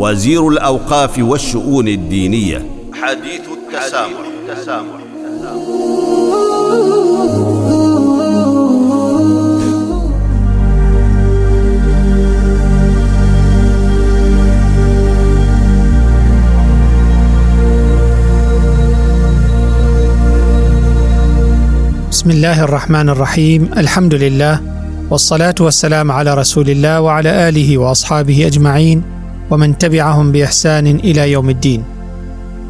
وزير الأوقاف والشؤون الدينية. حديث التسامح, التسامح. بسم الله الرحمن الرحيم. الحمد لله والصلاة والسلام على رسول الله وعلى آله وأصحابه أجمعين. ومن تبعهم بإحسان إلى يوم الدين.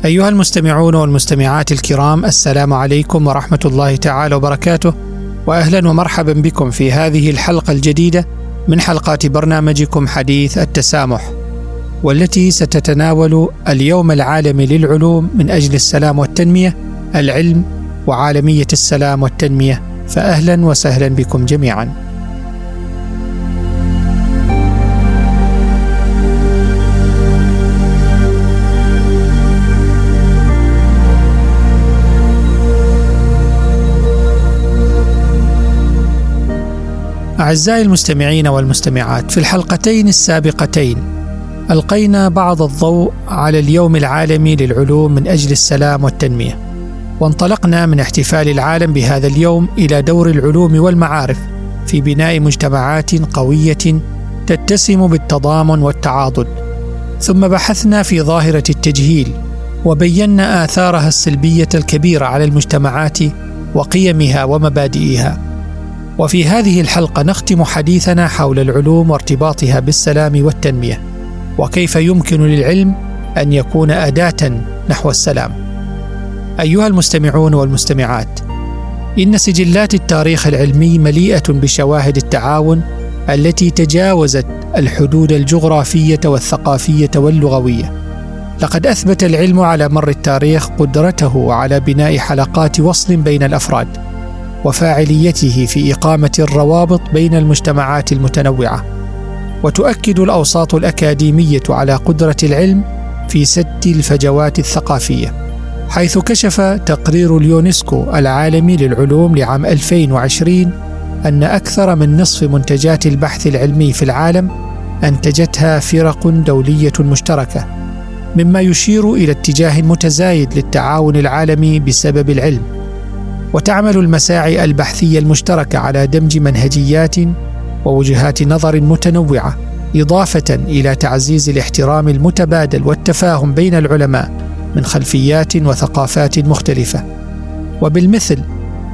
أيها المستمعون والمستمعات الكرام السلام عليكم ورحمة الله تعالى وبركاته واهلا ومرحبا بكم في هذه الحلقة الجديدة من حلقات برنامجكم حديث التسامح والتي ستتناول اليوم العالمي للعلوم من أجل السلام والتنمية العلم وعالمية السلام والتنمية فاهلا وسهلا بكم جميعا. أعزائي المستمعين والمستمعات في الحلقتين السابقتين ألقينا بعض الضوء على اليوم العالمي للعلوم من أجل السلام والتنمية وانطلقنا من احتفال العالم بهذا اليوم إلى دور العلوم والمعارف في بناء مجتمعات قوية تتسم بالتضامن والتعاضد. ثم بحثنا في ظاهرة التجهيل وبينا آثارها السلبية الكبيرة على المجتمعات وقيمها ومبادئها. وفي هذه الحلقة نختم حديثنا حول العلوم وارتباطها بالسلام والتنمية وكيف يمكن للعلم أن يكون أداة نحو السلام. أيها المستمعون والمستمعات، إن سجلات التاريخ العلمي مليئة بشواهد التعاون التي تجاوزت الحدود الجغرافية والثقافية واللغوية. لقد أثبت العلم على مر التاريخ قدرته على بناء حلقات وصل بين الأفراد. وفاعليته في إقامة الروابط بين المجتمعات المتنوعة. وتؤكد الأوساط الأكاديمية على قدرة العلم في سد الفجوات الثقافية حيث كشف تقرير اليونسكو العالمي للعلوم لعام 2020 أن أكثر من نصف منتجات البحث العلمي في العالم أنتجتها فرق دولية مشتركة مما يشير إلى اتجاه متزايد للتعاون العالمي بسبب العلم. وتعمل المساعي البحثية المشتركة على دمج منهجيات ووجهات نظر متنوعة إضافة إلى تعزيز الاحترام المتبادل والتفاهم بين العلماء من خلفيات وثقافات مختلفة. وبالمثل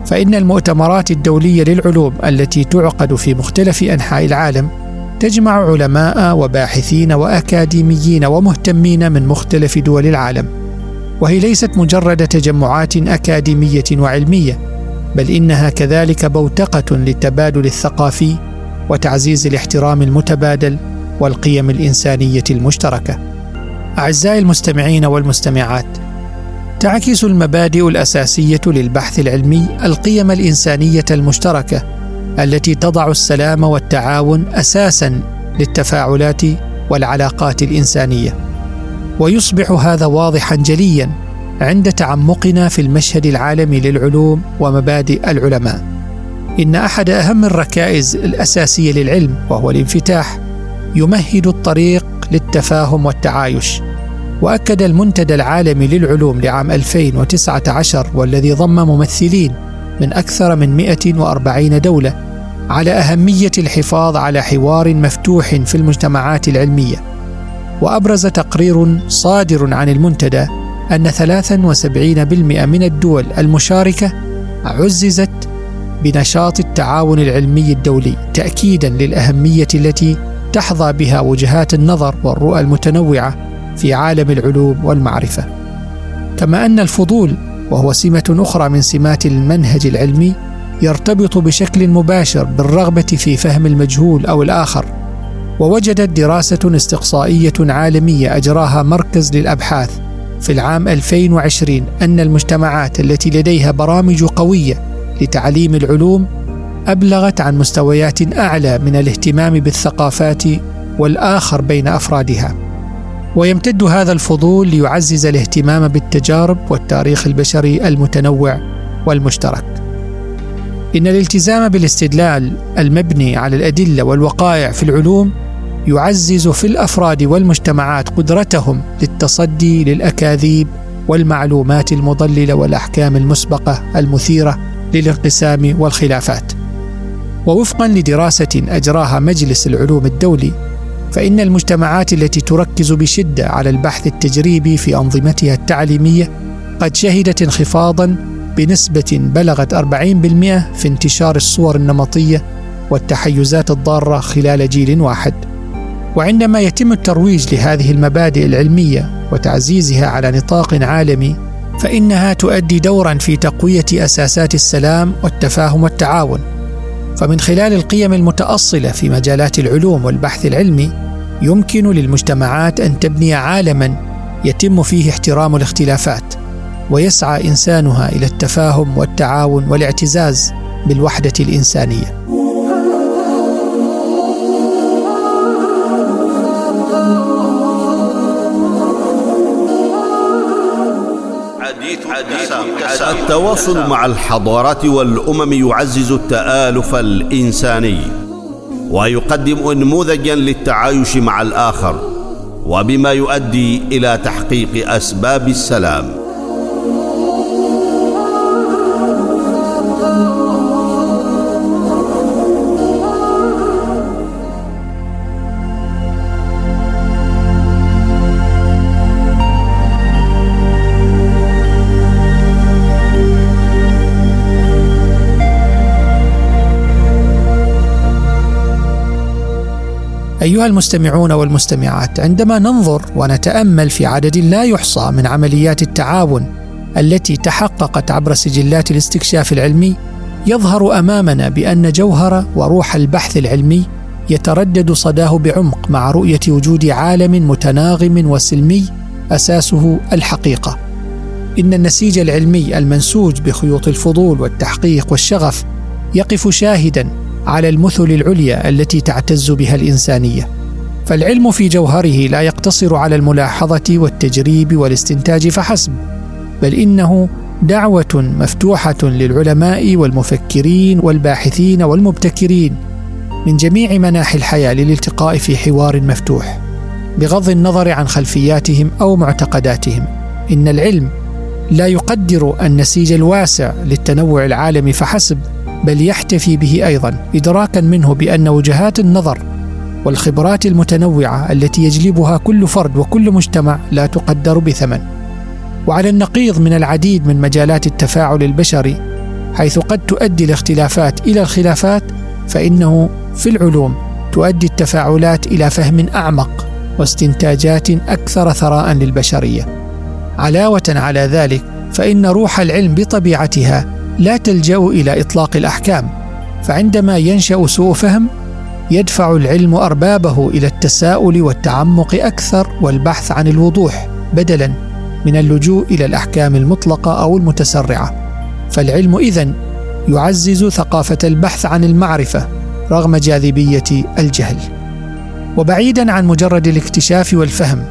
فإن المؤتمرات الدولية للعلوم التي تعقد في مختلف أنحاء العالم تجمع علماء وباحثين وأكاديميين ومهتمين من مختلف دول العالم. وهي ليست مجرد تجمعات أكاديمية وعلمية بل إنها كذلك بوتقة للتبادل الثقافي وتعزيز الاحترام المتبادل والقيم الإنسانية المشتركة. أعزائي المستمعين والمستمعات تعكس المبادئ الأساسية للبحث العلمي القيم الإنسانية المشتركة التي تضع السلام والتعاون أساسا للتفاعلات والعلاقات الإنسانية. ويصبح هذا واضحا جليا عند تعمقنا في المشهد العالمي للعلوم ومبادئ العلماء. إن أحد أهم الركائز الأساسية للعلم وهو الانفتاح يمهد الطريق للتفاهم والتعايش. وأكد المنتدى العالمي للعلوم لعام 2019 والذي ضم ممثلين من أكثر من 140 دولة على أهمية الحفاظ على حوار مفتوح في المجتمعات العلمية. وأبرز تقرير صادر عن المنتدى أن 73% من الدول المشاركة عززت بنشاط التعاون العلمي الدولي تأكيدا للأهمية التي تحظى بها وجهات النظر والرؤى المتنوعة في عالم العلوم والمعرفة. كما أن الفضول وهو سمة أخرى من سمات المنهج العلمي يرتبط بشكل مباشر بالرغبة في فهم المجهول أو الآخر ووجدت دراسة استقصائية عالمية أجراها مركز للأبحاث في العام 2020 أن المجتمعات التي لديها برامج قوية لتعليم العلوم أبلغت عن مستويات أعلى من الاهتمام بالثقافات والآخر بين أفرادها. ويمتد هذا الفضول ليعزز الاهتمام بالتجارب والتاريخ البشري المتنوع والمشترك. إن الالتزام بالاستدلال المبني على الأدلة والوقائع في العلوم يعزز في الأفراد والمجتمعات قدرتهم للتصدي للأكاذيب والمعلومات المضللة والأحكام المسبقة المثيرة للانقسام والخلافات. ووفقا لدراسة أجراها مجلس العلوم الدولي فإن المجتمعات التي تركز بشدة على البحث التجريبي في أنظمتها التعليمية قد شهدت انخفاضا بنسبة بلغت 40% في انتشار الصور النمطية والتحيزات الضارة خلال جيل واحد. وعندما يتم الترويج لهذه المبادئ العلمية وتعزيزها على نطاق عالمي فإنها تؤدي دورا في تقوية أساسات السلام والتفاهم والتعاون. فمن خلال القيم المتأصلة في مجالات العلوم والبحث العلمي يمكن للمجتمعات أن تبني عالما يتم فيه احترام الاختلافات ويسعى إنسانها إلى التفاهم والتعاون والاعتزاز بالوحدة الإنسانية. التواصل مع الحضارات والأمم يعزز التآلف الإنساني ويقدم انموذجا للتعايش مع الآخر وبما يؤدي إلى تحقيق أسباب السلام. أيها المستمعون والمستمعات عندما ننظر ونتأمل في عدد لا يحصى من عمليات التعاون التي تحققت عبر سجلات الاستكشاف العلمي يظهر أمامنا بأن جوهر وروح البحث العلمي يتردد صداه بعمق مع رؤية وجود عالم متناغم وسلمي أساسه الحقيقة. إن النسيج العلمي المنسوج بخيوط الفضول والتحقيق والشغف يقف شاهدا على المثل العليا التي تعتز بها الإنسانية. فالعلم في جوهره لا يقتصر على الملاحظة والتجريب والاستنتاج فحسب بل إنه دعوة مفتوحة للعلماء والمفكرين والباحثين والمبتكرين من جميع مناحي الحياة للالتقاء في حوار مفتوح بغض النظر عن خلفياتهم أو معتقداتهم. إن العلم لا يقدر النسيج الواسع للتنوع العالمي فحسب بل يحتفي به أيضا ادراكا منه بأن وجهات النظر والخبرات المتنوعة التي يجلبها كل فرد وكل مجتمع لا تقدر بثمن. وعلى النقيض من العديد من مجالات التفاعل البشري حيث قد تؤدي الاختلافات إلى الخلافات فإنه في العلوم تؤدي التفاعلات إلى فهم أعمق واستنتاجات أكثر ثراء للبشرية. علاوة على ذلك فإن روح العلم بطبيعتها لا تلجأ إلى إطلاق الأحكام فعندما ينشأ سوء فهم يدفع العلم أربابه إلى التساؤل والتعمق أكثر والبحث عن الوضوح بدلا من اللجوء إلى الأحكام المطلقة أو المتسرعة. فالعلم إذن يعزز ثقافة البحث عن المعرفة رغم جاذبية الجهل. وبعيدا عن مجرد الاكتشاف والفهم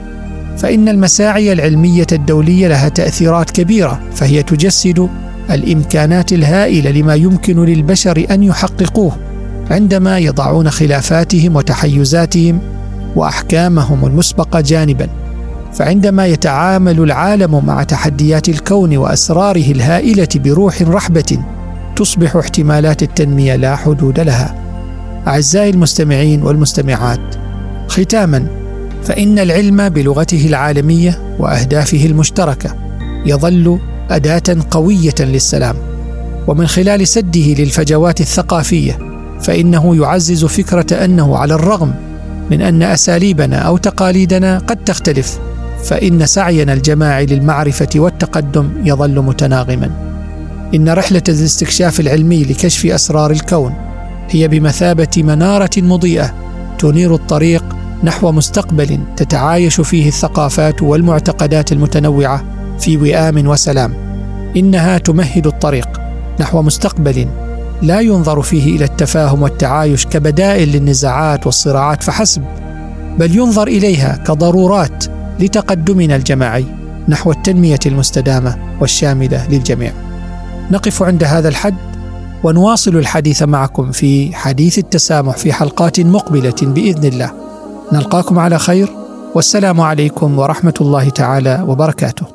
فإن المساعي العلمية الدولية لها تأثيرات كبيرة فهي تجسد الإمكانات الهائلة لما يمكن للبشر أن يحققوه عندما يضعون خلافاتهم وتحيزاتهم وأحكامهم المسبقه جانبا. فعندما يتعامل العالم مع تحديات الكون وأسراره الهائلة بروح رحبة تصبح احتمالات التنمية لا حدود لها. أعزائي المستمعين والمستمعات ختاما فإن العلم بلغته العالمية وأهدافه المشتركة يظل أداة قوية للسلام. ومن خلال سده للفجوات الثقافية فإنه يعزز فكرة أنه على الرغم من أن أساليبنا أو تقاليدنا قد تختلف فإن سعينا الجماعي للمعرفة والتقدم يظل متناغما. إن رحلة الاستكشاف العلمي لكشف أسرار الكون هي بمثابة منارة مضيئة تنير الطريق نحو مستقبل تتعايش فيه الثقافات والمعتقدات المتنوعة في وئام وسلام إنها تمهد الطريق نحو مستقبل لا ينظر فيه إلى التفاهم والتعايش كبدائل للنزاعات والصراعات فحسب بل ينظر إليها كضرورات لتقدمنا الجماعي نحو التنمية المستدامة والشاملة للجميع. نقف عند هذا الحد ونواصل الحديث معكم في حديث التسامح في حلقات مقبلة بإذن الله. نلقاكم على خير والسلام عليكم ورحمة الله تعالى وبركاته.